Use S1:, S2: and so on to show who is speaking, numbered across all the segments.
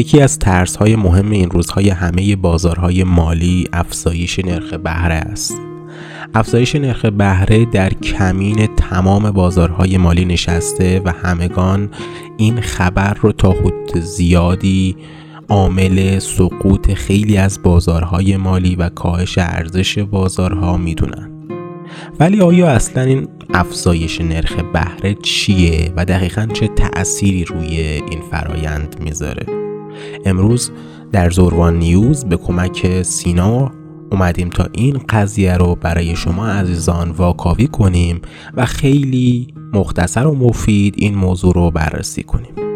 S1: یکی از ترس های مهم این روزهای همه بازارهای مالی افزایش نرخ بهره است. افزایش نرخ بهره در کمین تمام بازارهای مالی نشسته و همگان این خبر رو تا حد زیادی عامل سقوط خیلی از بازارهای مالی و کاهش ارزش بازارها می‌دونن. ولی آیا اصلا این افزایش نرخ بهره چیه و دقیقا چه تأثیری روی این فرایند می‌ذاره؟ امروز در زوروان نیوز به کمک سینا اومدیم تا این قضیه رو برای شما عزیزان واکاوی کنیم و خیلی مختصر و مفید این موضوع رو بررسی کنیم.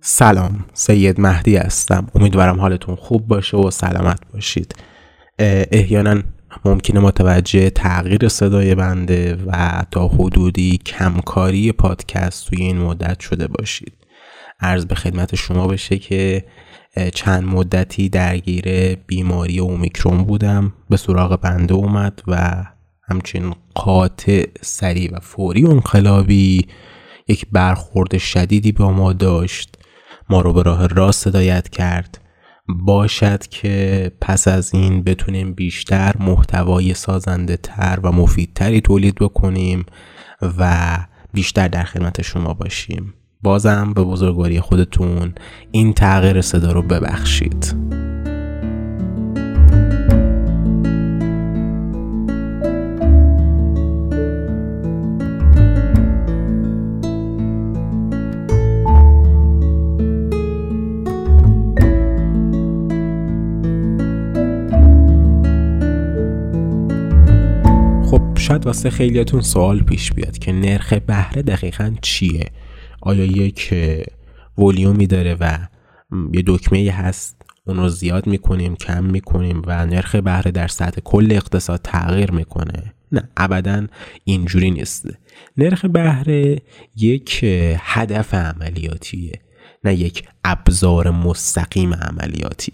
S1: سلام سید مهدی هستم. امیدوارم حالتون خوب باشه و سلامت باشید. احیانا ممکنه متوجه تغییر صدای بنده و تا حدودی کمکاری پادکست توی این مدت شده باشید. عرض به خدمت شما بشه که چند مدتی درگیر بیماری اومیکرون بودم. به سراغ بنده اومد و همچنین قاطع سریع و فوری انقلابی یک برخورد شدیدی با ما داشت. ما رو به راه راست هدایت کرد. باشد که پس از این بتونیم بیشتر محتوای سازنده تر و مفیدتری تولید بکنیم و بیشتر در خدمت شما باشیم. بازم به بزرگواری خودتون این تغییر صدا رو ببخشید. شاید واسه خیلیاتون سوال پیش بیاد که نرخ بهره دقیقا چیه؟ آیا یک ولیومی داره و یه دکمه هست؟ اون رو زیاد می‌کنیم کم می‌کنیم و نرخ بهره در سطح کل اقتصاد تغییر می‌کنه؟ نه ابدا اینجوری نیست. نرخ بهره یک هدف عملیاتیه نه یک ابزار مستقیم عملیاتی.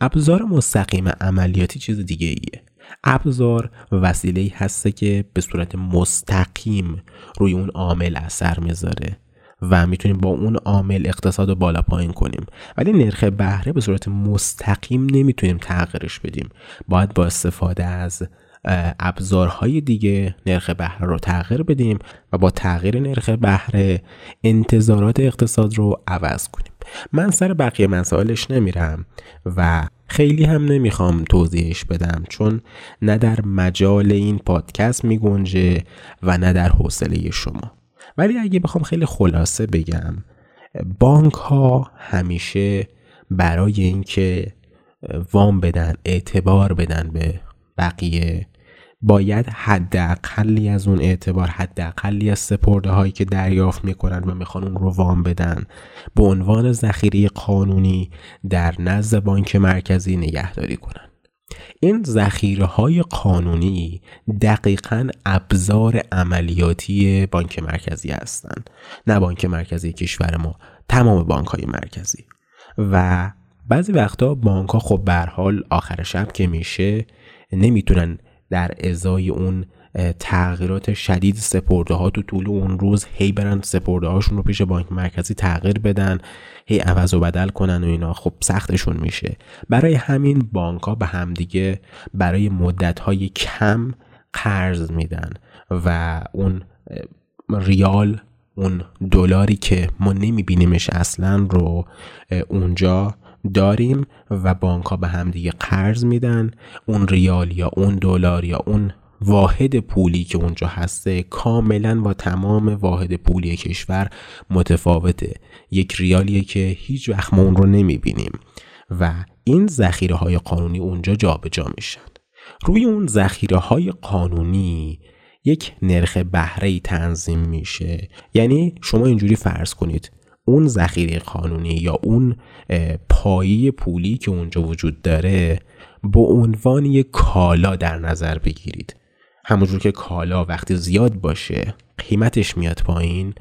S1: ابزار مستقیم عملیاتی چیز دیگه ایه ابزار وسیله هسته که به صورت مستقیم روی اون عامل اثر می‌ذاره و می‌تونیم با اون عامل اقتصاد رو بالا پایین کنیم. ولی نرخ بهره به صورت مستقیم نمی‌تونیم تغییرش بدیم. باید با استفاده از ابزارهای دیگه نرخ بهره رو تغییر بدیم و با تغییر نرخ بهره انتظارات اقتصاد رو عوض کنیم. من سر بقیه مسائلش نمیرم و خیلی هم نمی‌خوام توضیحش بدم چون نه در مجال این پادکست میگنجه و نه در حوصله شما. ولی اگه بخوام خیلی خلاصه بگم بانک ها همیشه برای اینکه وام بدن اعتبار بدن به بقیه باید حداقلی از اون اعتبار حداقلی از سپرده هایی که دریافت می‌کنن و می‌خوان اون رو وام بدن. به عنوان ذخیره قانونی در نزد بانک مرکزی نگهداری کنن. این ذخیره های قانونی دقیقا ابزار عملیاتی بانک مرکزی هستند نه بانک مرکزی کشور ما تمام بانک های مرکزی. و بعضی وقتا بانک ها خب حال آخر شب که میشه نمی‌تونن در ازای اون تغییرات شدید سپرده ها تو طول اون روز هی برن سپرده هاشون رو پیش بانک مرکزی تغییر بدن هی عوض و بدل کنن و اینا. خب سختشون میشه. برای همین بانک ها به همدیگه برای مدت های کم قرض میدن و اون ریال اون دلاری که ما نمیبینیمش اصلا رو اونجا داریم و بانک ها به هم دیگه قرض میدن. اون ریال یا اون دلار یا اون واحد پولی که اونجا هسته کاملا با تمام واحد پولی کشور متفاوته. یک ریالیه که هیچ وقت ما اون رو نمی‌بینیم و این ذخیره های قانونی اونجا جابجا جا میشن. روی اون ذخیره های قانونی یک نرخ بهره تنظیم میشه. یعنی شما اینجوری فرض کنید اون ذخیره قانونی یا اون پایی پولی که اونجا وجود داره به عنوان یک کالا در نظر بگیرید. همونجور که کالا وقتی زیاد باشه قیمتش میاد پایین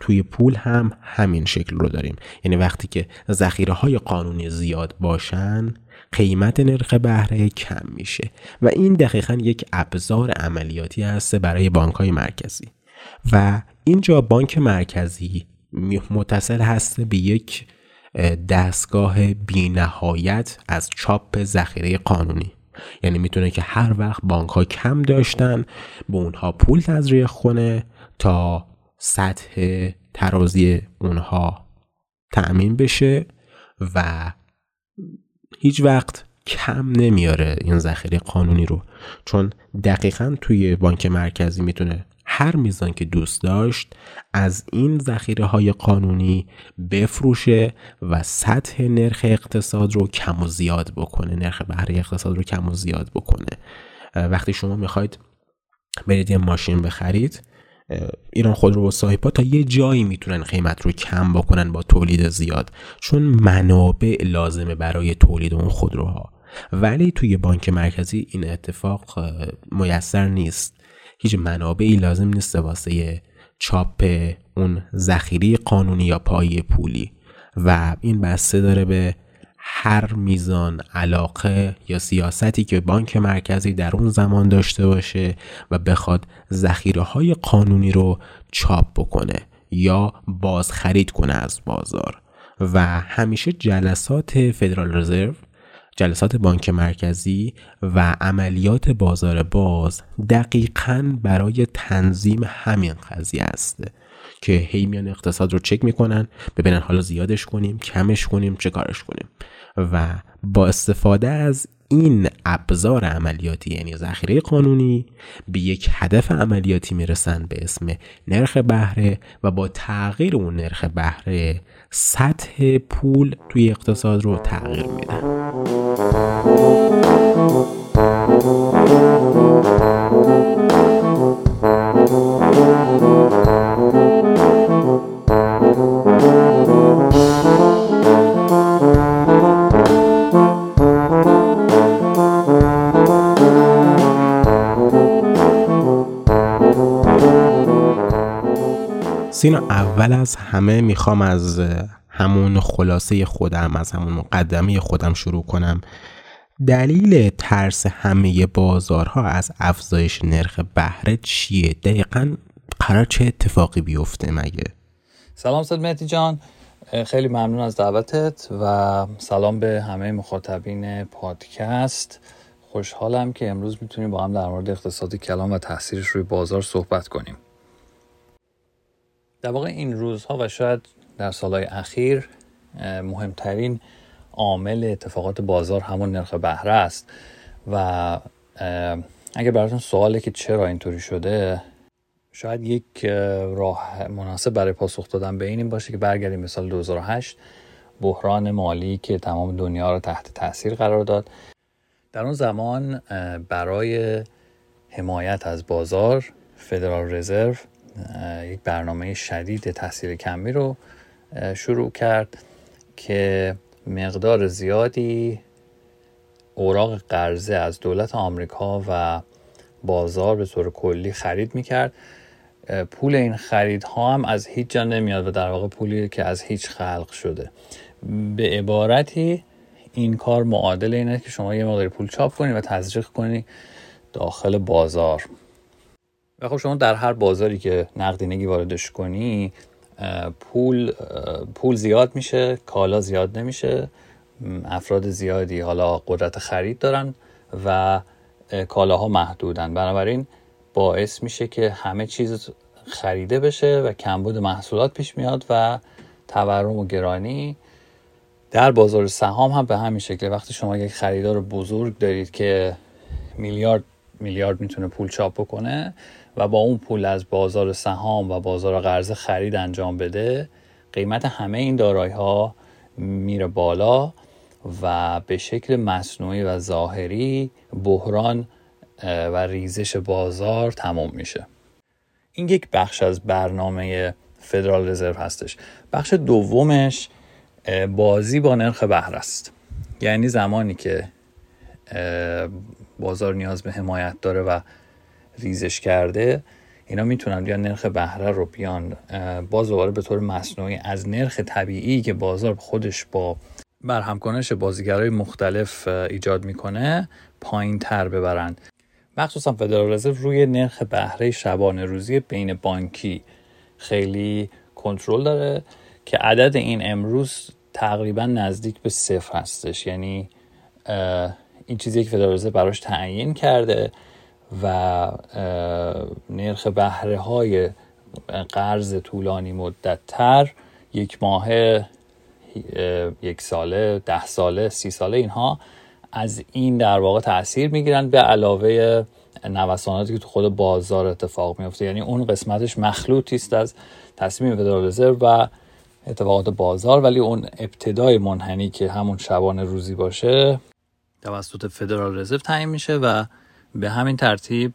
S1: توی پول هم همین شکل رو داریم. یعنی وقتی که ذخیره های قانونی زیاد باشن قیمت نرخ بهره کم میشه و این دقیقا یک ابزار عملیاتی هست برای بانک های مرکزی. و اینجا بانک مرکزی متصل هست به یک دستگاه بینهایت از چاپ ذخیره قانونی. یعنی می‌تونه که هر وقت بانک ها کم داشتن به اونها پول تزریق کنه تا سطح ترازی اونها تأمین بشه و هیچ وقت کم نمیاره این ذخیره قانونی رو. چون دقیقا توی بانک مرکزی می‌تونه هر میزان که دوست داشت از این ذخیره های قانونی بفروشه و سطح نرخ اقتصاد رو کم و زیاد بکنه نرخ بهره اقتصاد رو کم و زیاد بکنه. وقتی شما می‌خواید برید یه ماشین بخرید ایران خودرو و صاحبا تا یه جایی می‌تونن قیمت رو کم بکنن با تولید زیاد چون منابع لازمه برای تولید اون خودروها. ولی توی بانک مرکزی این اتفاق میسر نیست. هیچ منابعی لازم نیست واسه چاپ اون ذخیره قانونی یا پایی پولی. و این بسته داره به هر میزان علاقه یا سیاستی که بانک مرکزی در اون زمان داشته باشه و بخواد ذخیره های قانونی رو چاپ بکنه یا باز خرید کنه از بازار. و همیشه جلسات فدرال رزرو جلسات بانک مرکزی و عملیات بازار باز دقیقا برای تنظیم همین قضیه است که هی میان اقتصاد رو چک می‌کنن ببینن حالا زیادش کنیم کمش کنیم چه کارش کنیم. و با استفاده از این ابزار عملیاتی یعنی ذخیره قانونی به یک هدف عملیاتی می‌رسن به اسم نرخ بهره و با تغییر اون نرخ بهره سطح پول توی اقتصاد رو تغییر میدن. سینا اول از همه می‌خوام از همون خلاصه خودم از همون مقدمه خودم شروع کنم. دلیل ترس همه بازارها از افزایش نرخ بهره چیه؟ دقیقا قرار چه اتفاقی بیفته مگه؟
S2: سلام صد مهدی جان. خیلی ممنون از دعوتت و سلام به همه مخاطبین پادکست. خوشحالم که امروز می‌تونیم با هم در مورد اقتصاد کلام و تاثیرش روی بازار صحبت کنیم. در واقع این روزها و شاید در سالهای اخیر مهمترین عامل اتفاقات بازار همون نرخ بهره است. و اگر براتون سواله که چرا اینطوری شده شاید یک راه مناسب برای پاسخ دادن به این باشه که برگردیم به سال 2008 بحران مالی که تمام دنیا رو تحت تاثیر قرار داد. در اون زمان برای حمایت از بازار فدرال رزرو یک برنامه شدید تاثیر کمی رو شروع کرد که مقدار زیادی اوراق قرضه از دولت آمریکا و بازار به طور کلی خرید می‌کرد. پول این خریدها هم از هیچ جا نمیاد و در واقع پولی که از هیچ خلق شده. به عبارتی این کار معادل اینه که شما یه مقدار پول چاپ کنی و تزریق کنی داخل بازار. و خب شما در هر بازاری که نقدینگی واردش کنی پول پول زیاد میشه کالا زیاد نمیشه افراد زیادی حالا قدرت خرید دارن و کالاها محدودن. بنابراین باعث میشه که همه چیز خریده بشه و کمبود محصولات پیش میاد و تورم و گرانی در بازار سهام هم به همین شکل. وقتی شما یک خریدار بزرگ دارید که میلیارد میلیارد می‌تونه پول چاپ بکنه و با اون پول از بازار سهام و بازار قرضه خرید انجام بده قیمت همه این دارایی ها میره بالا و به شکل مصنوعی و ظاهری بحران و ریزش بازار تمام میشه. این یک بخش از برنامه فدرال رزرو هستش. بخش دومش بازی با نرخ بهره است. یعنی زمانی که بازار نیاز به حمایت داره و ریزش کرده اینا می‌تونن بیان نرخ بهره رو بیان. باز دوباره به طور مصنوعی از نرخ طبیعی که بازار خودش با برهم بازیگرای مختلف ایجاد می‌کنه پایین تر ببرند مخصوصا فدرال رزرو روی نرخ بهره شبانه روزی بین بانکی خیلی کنترل داره که عدد این امروز تقریبا نزدیک به صفر هستش. یعنی این چیزی که فدرال رزرو براش تعیین کرده و نرخ بهره های قرض طولانی مدت تر یک ماه یک ساله ده ساله سی ساله اینها از این در واقع تاثیر می‌گیرن به علاوه نوساناتی که تو خود بازار اتفاق میفته یعنی اون قسمتش مخلوطی است از تصمیم فدرال رزرو و اتفاقات بازار ولی اون ابتدای منحنی که همون شبانه روزی باشه توسط فدرال رزرو تعیین میشه و به همین ترتیب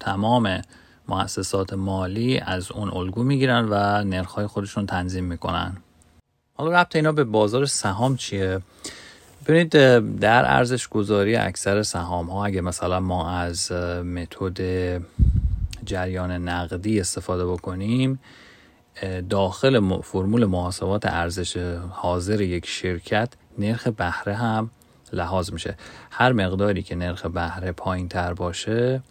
S2: تمام مؤسسات مالی از اون الگو می‌گیرن و نرخهای خودشون تنظیم می‌کنن. حالا ربط اینا به بازار سهام چیه؟ ببینید در ارزش گذاری اکثر سهام ها اگه مثلا ما از متد جریان نقدی استفاده بکنیم داخل فرمول محاسبات ارزش حاضر یک شرکت نرخ بهره هم لحاظ میشه. هر مقداری که نرخ بهره پایین تر باشه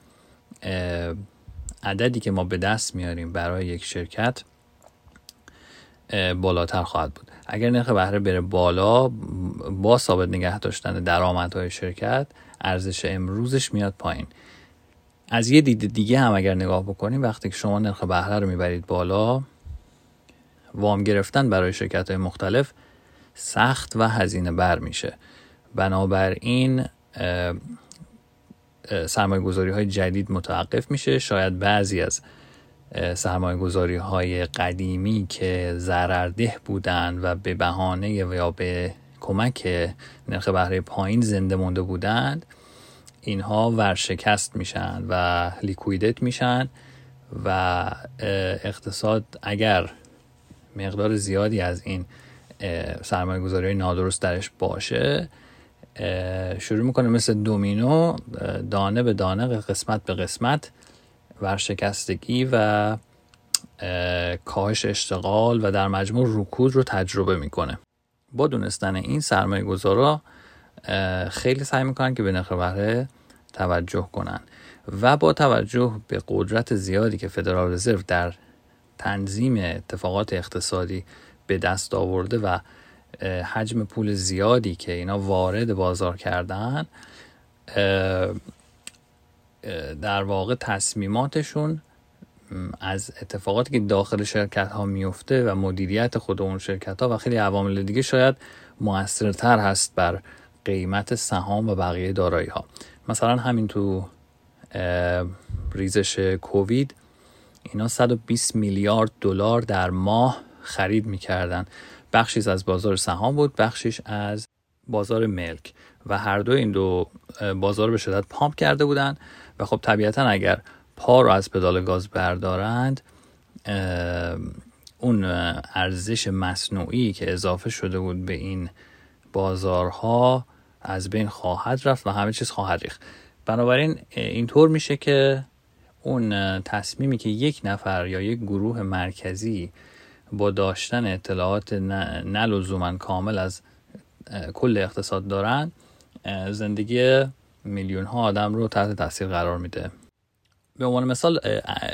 S2: عددی که ما به دست میاریم برای یک شرکت بالاتر خواهد بود. اگر نرخ بهره بره بالا با ثابت نگه داشتن درآمدهای شرکت ارزش امروزش میاد پایین. از یه دید دیگه هم اگر نگاه بکنیم وقتی که شما نرخ بهره رو می‌برید بالا وام گرفتن برای شرکت های مختلف سخت و هزینه بر میشه. بنابراین سرمایه گذاری های جدید متوقف میشه. شاید بعضی از سرمایه گذاری های قدیمی که ضررده بودند و به بهانه یا به کمک نرخ بهره پایین زنده مونده بودند اینها ورشکست میشن و لیکویدت میشن و اقتصاد اگر مقدار زیادی از این سرمایه گذاری نادرست درش باشه شروع می‌کنه مثل دومینو دانه به دانه قسمت به قسمت ورشکستگی و کاهش اشتغال و در مجموع رکود رو تجربه می‌کنه. با دونستن این سرمایه گذارا خیلی سعی می‌کنن که به نرخ بهره توجه کنن و با توجه به قدرت زیادی که فدرال رزرو در تنظیم اتفاقات اقتصادی به دست آورده و حجم پول زیادی که اینا وارد بازار کردن در واقع تصمیماتشون از اتفاقاتی که داخل شرکت ها میفته و مدیریت خود اون شرکت ها و خیلی عوامل دیگه شاید موثرتر هست بر قیمت سهام و بقیه دارایی ها مثلا همین تو ریزش کووید اینا 120 میلیارد دلار در ماه خرید می‌کردن. بخشیش از بازار سهام بود بخشیش از بازار ملک. و هر دو این دو بازار به شدت پامپ کرده بودن و خب طبیعتا اگر پا رو از پدال گاز بردارند اون ارزش مصنوعی که اضافه شده بود به این بازارها از بین خواهد رفت و همه چیز خواهد ریخت. بنابراین اینطور میشه که اون تصمیمی که یک نفر یا یک گروه مرکزی با داشتن اطلاعات نه کامل از کل اقتصاد دارن زندگی میلیون ها آدم رو تحت تاثیر قرار میده. به عنوان مثال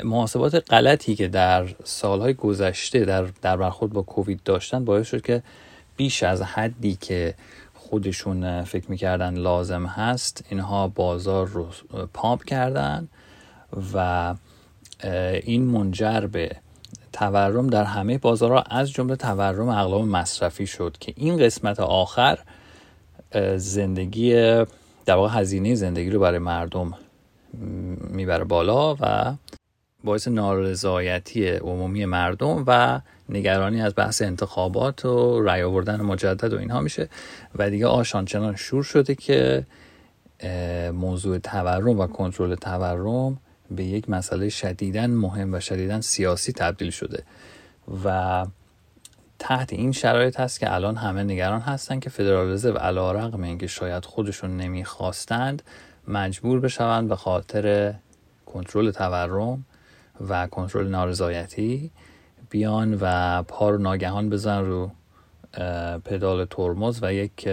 S2: محاسبات غلطی که در سالهای گذشته در, در برخورد با کووید داشتن باعث شد که بیش از حدی که خودشون فکر می‌کردن لازم هست اینها بازار رو پامپ کردن و این منجر به تورم در همه بازارها از جمله تورم اقلام مصرفی شد که این قسمت آخر زندگی در واقع هزینه زندگی رو برای مردم می‌بره بالا و باعث نارضایتی عمومی مردم و نگرانی از بحث انتخابات و رأی آوردن مجدد و اینها میشه. و دیگه آشان چنان شور شده که موضوع تورم و کنترل تورم به یک مسئله شدیدا مهم و شدیدا سیاسی تبدیل شده و تحت این شرایط هست که الان همه نگران هستن که فدرال رزرو رقم اینکه شاید خودشون نمی‌خواستند مجبور بشوند به خاطر کنترل تورم و کنترل نارضایتی بیان و پا رو ناگهان بزن رو پدال ترمز و یک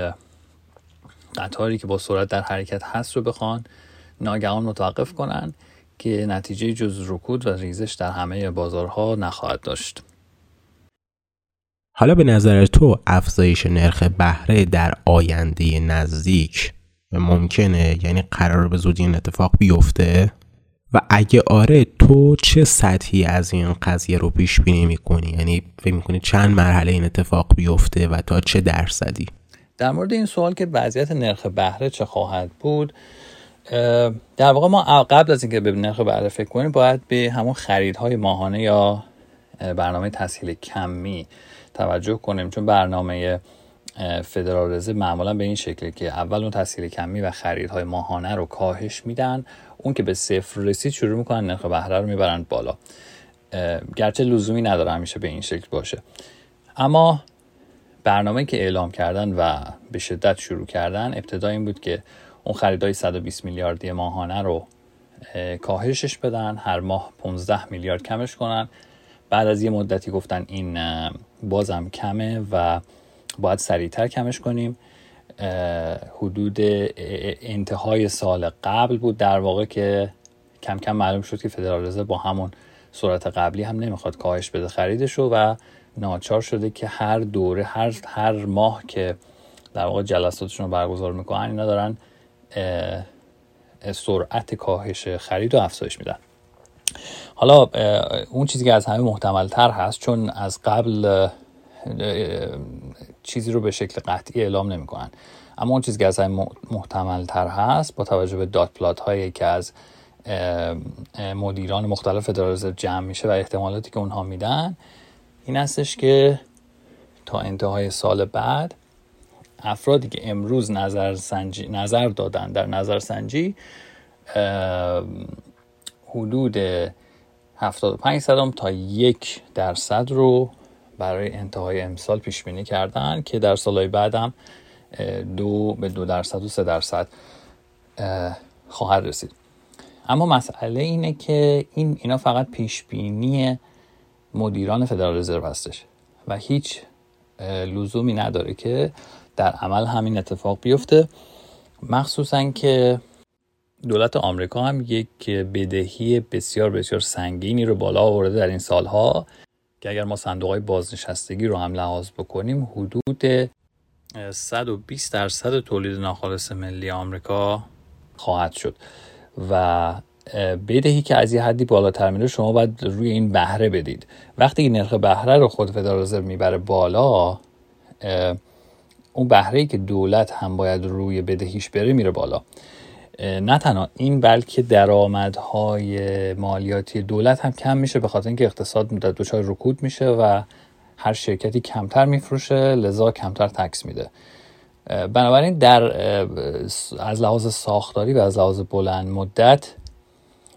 S2: قطاری که با سرعت در حرکت هست رو بخوان ناگهان متوقف کنن. که نتیجه جز رکود و ریزش در همه بازارها نخواهد داشت.
S1: حالا به نظر تو افزایش نرخ بهره در آینده نزدیک ممکنه؟ یعنی قرار به زودی این اتفاق بیفته؟ و اگه آره تو چه سطحی از این قضیه رو پیش بینی می‌کنی؟ یعنی فکر می‌کنی چند مرحله این اتفاق بیفته و تا چه درصدی؟
S2: در مورد این سوال که وضعیت نرخ بهره چه خواهد بود در واقع ما قبل از اینکه به نرخ بهره فکر کنیم باید به همون خریدهای ماهانه یا برنامه تسهیل کمی توجه کنیم. چون برنامه فدرال رزرو معمولا به این شکله که اول اون تسهیل کمی و خریدهای ماهانه رو کاهش میدن. اون که به صفر رسید شروع می‌کنن نرخ بهره رو می‌برن بالا. گرچه لزومی نداره همیشه به این شکل باشه. اما برنامه که اعلام کردن و به شدت شروع کردن ابتدا این بود که اون خریدای 120 میلیاردی ماهانه رو کاهشش بدن هر ماه 15 میلیارد کمش کنن. بعد از یه مدتی گفتن این بازم کمه و باید سریعتر کمش کنیم. حدود انتهای سال قبل بود در واقع که کم کم معلوم شد که فدرال رزرو با همون سرعت قبلی هم نمی‌خواد کاهش بده خریدش رو و ناچار شده که هر دوره هر, هر ماه که در واقع جلساتشون رو برگزار می‌کنن اینا دارن سرعت کاهش خرید و افزایش میدن. حالا اون چیزی که از همه محتمل تر هست چون از قبل چیزی رو به شکل قطعی اعلام نمی‌کنن. اما اون چیزی که از همه محتمل تر هست با توجه به دات پلات هایی که از مدیران مختلف فدرال جمع میشه و احتمالاتی که اونها میدن این هستش که تا انتهای سال بعد افرادی که امروز نظر, سنجی، نظر دادن در نظر سنجی حدود 75 صدام تا یک درصد رو برای انتهای امسال پیش بینی کردن که در سالهای بعدم دو به دو درصد و سه درصد خواهد رسید. اما مسئله اینه که این اینا فقط پیش بینی مدیران فدرال رزرو هستش و هیچ لزومی نداره که در عمل همین اتفاق بیفته. مخصوصا که دولت آمریکا هم یک بدهی بسیار بسیار سنگینی رو بالا آورده در این سالها که اگر ما صندوق های بازنشستگی رو هم لحاظ بکنیم حدود 120 درصد تولید ناخالص ملی آمریکا خواهد شد. و بدهی که از یه حدی بالاتر میره شما باید روی این بهره بدید. وقتی نرخ بهره رو خود فدرال رزرو می‌بره بالا اون بهره که دولت هم باید روی بدهیش بره میره بالا. نه تنها این بلکه درآمدهای مالیاتی دولت هم کم میشه به خاطر اینکه اقتصاد دچار رکود میشه و هر شرکتی کمتر میفروشه لذا کمتر تکس میده. بنابراین در از لحاظ ساختاری و از لحاظ بلند مدت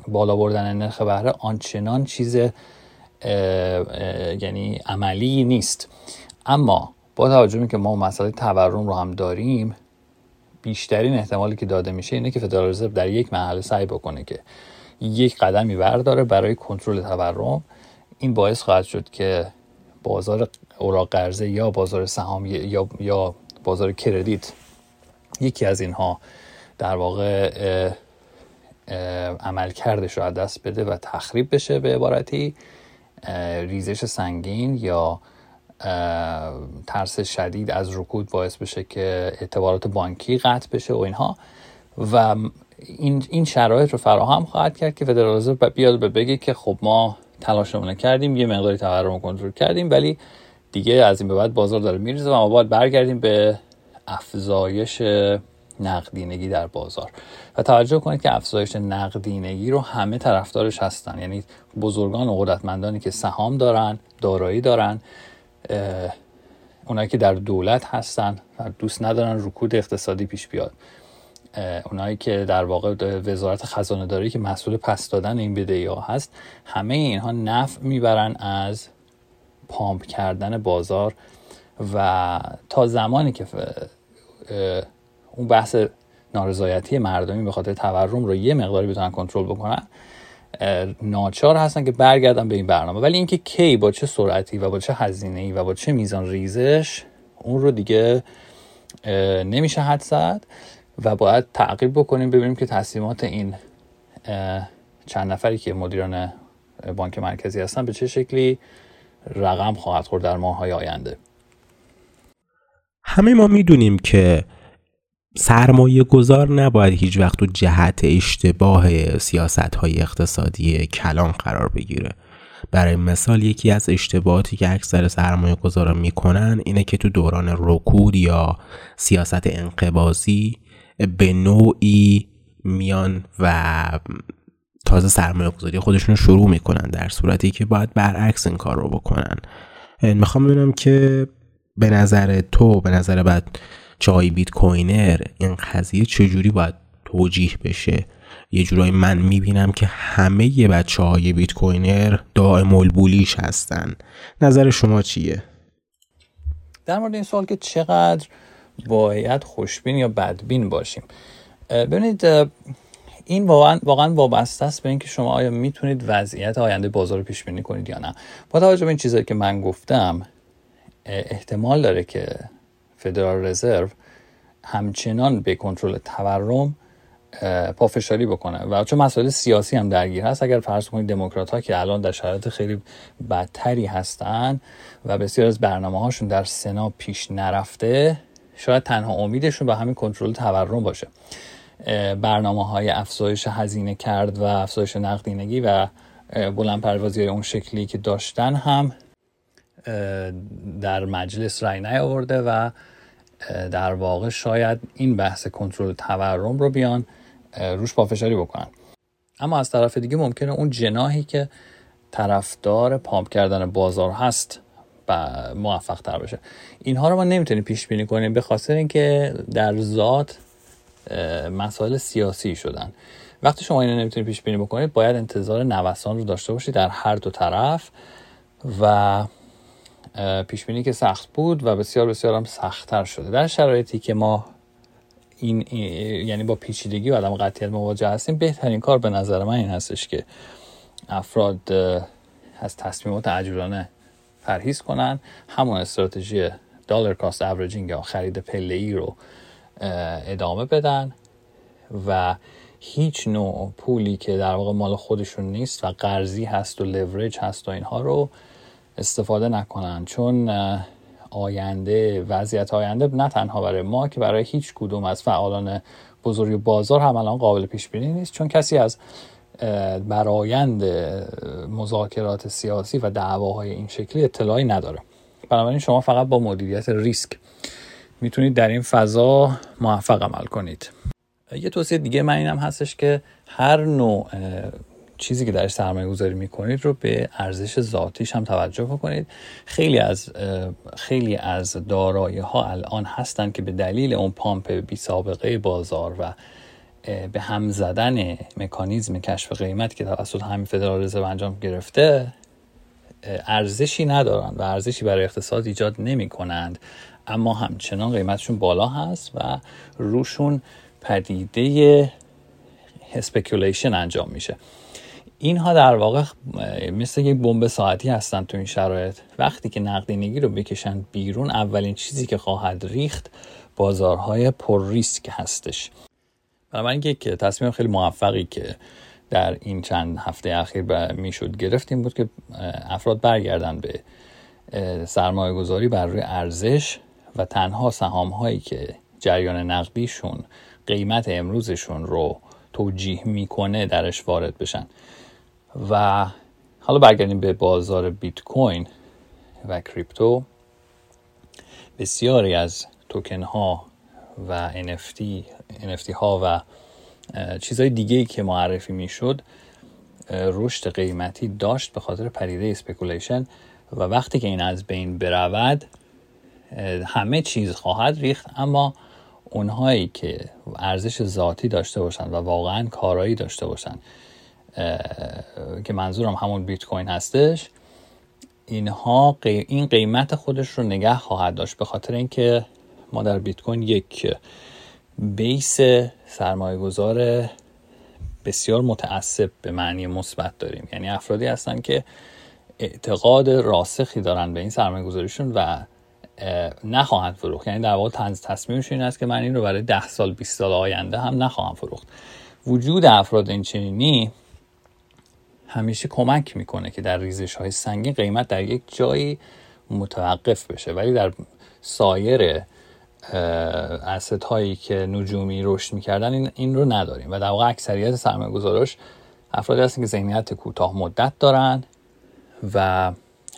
S2: بالا بردن نرخ بهره آنچنان چیز یعنی عملی نیست. اما با توجه که ما مسئله تورم رو هم داریم بیشترین احتمالی که داده میشه اینه که فدرال رزرو در یک مرحله سعی بکنه که یک قدمی برداره برای کنترل تورم. این باعث خواهد شد که بازار اوراق قرضه یا بازار سهام یا یا بازار کردیت یکی از اینها در واقع عمل کردش رو دست بده و تخریب بشه به عبارتی ریزش سنگین یا ترس شدید از رکود باعث بشه که اعتبارات بانکی قطع بشه و اینها. و این, این شرایط رو فراهم خواهد کرد که فدرال رزرو بیاد به بگه که خب ما تلاشمون کردیم یه مقداری تورم کنترل کردیم ولی دیگه از این به بعد بازار داره میریزه و ما باید برگردیم به افزایش نقدینگی در بازار. و توجه کنید که افزایش نقدینگی رو همه طرفدارش هستن. یعنی بزرگان و قدرتمندانی که سهام دارن دارایی دارن اونایی که در دولت هستن و دوست ندارن رکود اقتصادی پیش بیاد. اونایی که در واقع وزارت خزانه داری که مسئول پس دادن این بدهی ها هست همه اینها نفع می‌برن از پامپ کردن بازار و تا زمانی که اون بحث نارضایتی مردمی به خاطر تورم رو یه مقداری بتونن کنترل بکنن ناچار هستن که برگردن به این برنامه. ولی اینکه کی با چه سرعتی و با چه هزینه ای و با چه میزان ریزش اون رو دیگه نمیشه حد زد و باید تعقیب بکنیم ببینیم که تصمیمات این چند نفری که مدیران بانک مرکزی هستن به چه شکلی رقم خواهد خورد در ماههای آینده.
S1: همه ما می‌دونیم که سرمایه گذار نباید هیچ وقت تو جهت اشتباه سیاست های اقتصادی کلان قرار بگیره. برای مثال یکی از اشتباهاتی که اکثر سرمایه گذارا می‌کنن اینه که تو دوران رکود یا سیاست انقبازی به نوعی میان و تازه سرمایه گذاری خودشون رو شروع می‌کنن در صورتی که باید برعکس این کار رو بکنن. می‌خوام ببینم که به نظر تو به نظر بعد چای بیت کوینر این قضیه چجوری باید توجیه بشه؟ یه جورایی من می‌بینم که همه یه بچه های بیت کوینر دائم البولیش هستن. نظر شما چیه؟
S2: در مورد این سوال که چقدر باید خوشبین یا بدبین باشیم. ببینید این واقعا واقعا وابسته است به اینکه شما آیا می‌تونید وضعیت آینده بازار رو پیش بینی کنید یا نه. با توجه به این چیزایی که من گفتم احتمال داره که فدرال رزرو همچنان به کنترل تورم پافشاری بکنه. و چون مسائل سیاسی هم درگیر هست اگر فرض کنید دموکرات ها که الان در شرایط خیلی بدتری هستن و بسیار از برنامه هاشون در سنا پیش نرفته شاید تنها امیدشون به همین کنترل تورم باشه. برنامه های افزایش هزینه کرد و افزایش نقدینگی و بلند پروازی اون شکلی که داشتن هم در مجلس رای نیاورده و در واقع شاید این بحث کنترل تورم رو بیان روش پافشاری بکنن. اما از طرف دیگه ممکنه اون جناهی که طرفدار پامپ کردن بازار هست و موفق تر بشه. اینها رو ما نمی‌تونیم پیش بینی کنیم به خاطر اینکه در ذات مسائل سیاسی شدن. وقتی شما اینو نمی‌تونید پیش بینی بکنید باید انتظار نوسان رو داشته باشید در هر دو طرف و پیش بینی که سخت بود و بسیار بسیار هم سختتر شده. در شرایطی که ما این, یعنی با پیچیدگی و عدم قطعیت مواجه هستیم بهترین کار به نظر من این هستش که افراد از تصمیمات عجولانه پرهیز کنن. همون استراتژی dollar cost averaging یا خرید پله ای رو ادامه بدن و هیچ نوع پولی که در واقع مال خودشون نیست و قرضی هست و لورج هست و اینها رو استفاده نکنن. چون آینده وضعیت آینده نه تنها برای ما که برای هیچ کدوم از فعالان بزرگ بازار هم الان قابل پیش بینی نیست. چون کسی از برایند مذاکرات سیاسی و دعواهای این شکلی اطلاعی نداره. بنابراین شما فقط با مدیریت ریسک می‌تونید در این فضا موفق عمل کنید. یه توصیه دیگه من اینم هستش که هر نوع چیزی که درش سرمایه گذاری می‌کنید رو به ارزش ذاتیش هم توجه بکنید. خیلی از خیلی از دارایی ها الان هستن که به دلیل اون pump بی سابقه بازار و به هم زدن مکانیزم کشف قیمت که توسط همین فدرال رزرو انجام گرفته ارزشی ندارند و ارزشی برای اقتصاد ایجاد نمی کنند اما همچنان قیمتشون بالا هست و روشون پدیده speculation انجام میشه. اینها در واقع مثل یک بمب ساعتی هستن تو این شرایط. وقتی که نقدینگی رو بکشن بیرون اولین چیزی که خواهد ریخت بازارهای پر ریسک هستش. بنابراین یک تصمیم خیلی موفقی که در این چند هفته اخیر می‌شد گرفتیم بود که افراد برگردن به سرمایه گذاری بر روی ارزش و تنها سهام هایی که جریان نقدیشون قیمت امروزشون رو توجیه می‌کنه درش وارد بشن. و حالا برگردیم به بازار بیت کوین و کریپتو. بسیاری از توکن ها و NFT, NFT ها و چیزهای دیگه که معرفی می‌شد رشد قیمتی داشت به خاطر پدیده speculation و وقتی که این از بین برود همه چیز خواهد ریخت اما اونهایی که ارزش ذاتی داشته باشند و واقعا کارایی داشته باشند که منظورم همون بیت کوین هستش اینها این قیمت خودش رو نگه خواهد داشت به خاطر اینکه ما در بیت کوین یک بیس سرمایه گذار بسیار متعصب به معنی مثبت داریم. یعنی افرادی هستن که اعتقاد راسخی دارن به این سرمایه گذاریشون و نخواهند فروخت. یعنی در واقع تصمیمشون این است که من این رو برای ده سال 20 سال آینده هم نخواهم فروخت. وجود افراد این چنینی همیشه کمک می‌کنه که در ریزش های سنگین قیمت در یک جایی متوقف بشه. ولی در سایر اسد هایی که نجومی رشد می‌کردن این, این رو نداریم. و در واقع اکثریت سرمایه گذارش افرادی هستن که ذهنیت کوتاه مدت دارن و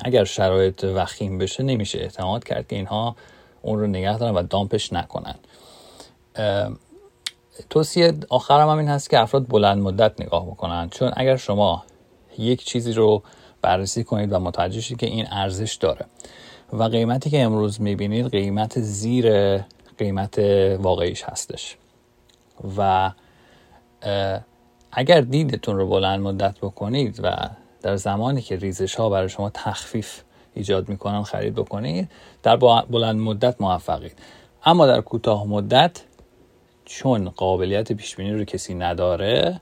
S2: اگر شرایط وخیم بشه نمیشه اعتماد کرد که اینها اون رو نگه دارن و دامپش نکنن. توصیه آخرم هم این هست که افراد بلند مدت نگاه بکنن. چون اگر شما یک چیزی رو بررسی کنید و متوجه شید که این ارزش داره. و قیمتی که امروز می‌بینید قیمت زیر قیمت واقعیش هستش. و اگر دیدتون رو بلند مدت بکنید و در زمانی که ریزش ها برای شما تخفیف ایجاد می‌کنن خرید بکنید در بلند مدت موفقید. اما در کوتاه مدت چون قابلیت پیش بینی رو کسی نداره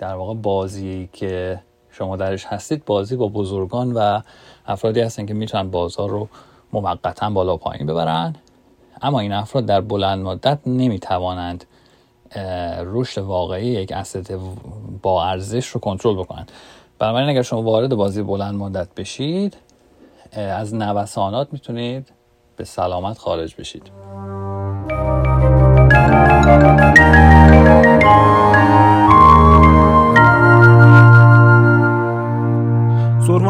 S2: در واقع بازی که شما درش هستید بازی با بزرگان و افرادی هستن که می‌تونن بازار رو موقتا بالا پایین ببرن. اما این افراد در بلند مدت نمی‌توانند رشد واقعی یک اسست با ارزش رو کنترل بکنند بنابراین اگر شما وارد بازی بلند مدت بشید از نوسانات می‌تونید به سلامت خارج بشید.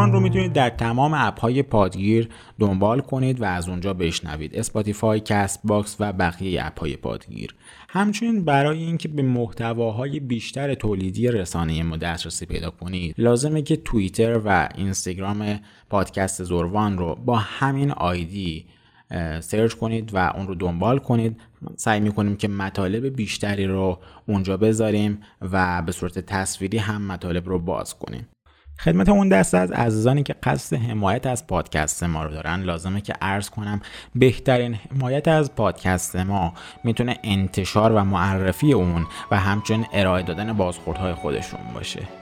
S3: رو می‌تونید در تمام اپ های پادگیر دنبال کنید و از اونجا بشنوید. اسپاتیفای، کست باکس و بقیه اپ های پادگیر. همچنین برای اینکه به محتواهای بیشتر تولیدی رسانه ما دسترسی پیدا کنید لازمه که توییتر و اینستاگرام پادکست زوروان رو با همین آیدی search کنید و اون رو دنبال کنید. سعی می‌کنیم که مطالب بیشتری رو اونجا بذاریم و به صورت تصویری هم مطالب رو باز کنیم. خدمت اون دسته از عزیزانی که قصد حمایت از پادکست ما رو دارن. لازمه که عرض کنم بهترین حمایت از پادکست ما می‌تونه انتشار و معرفی اون و همچنین ارائه دادن بازخوردهای خودشون باشه.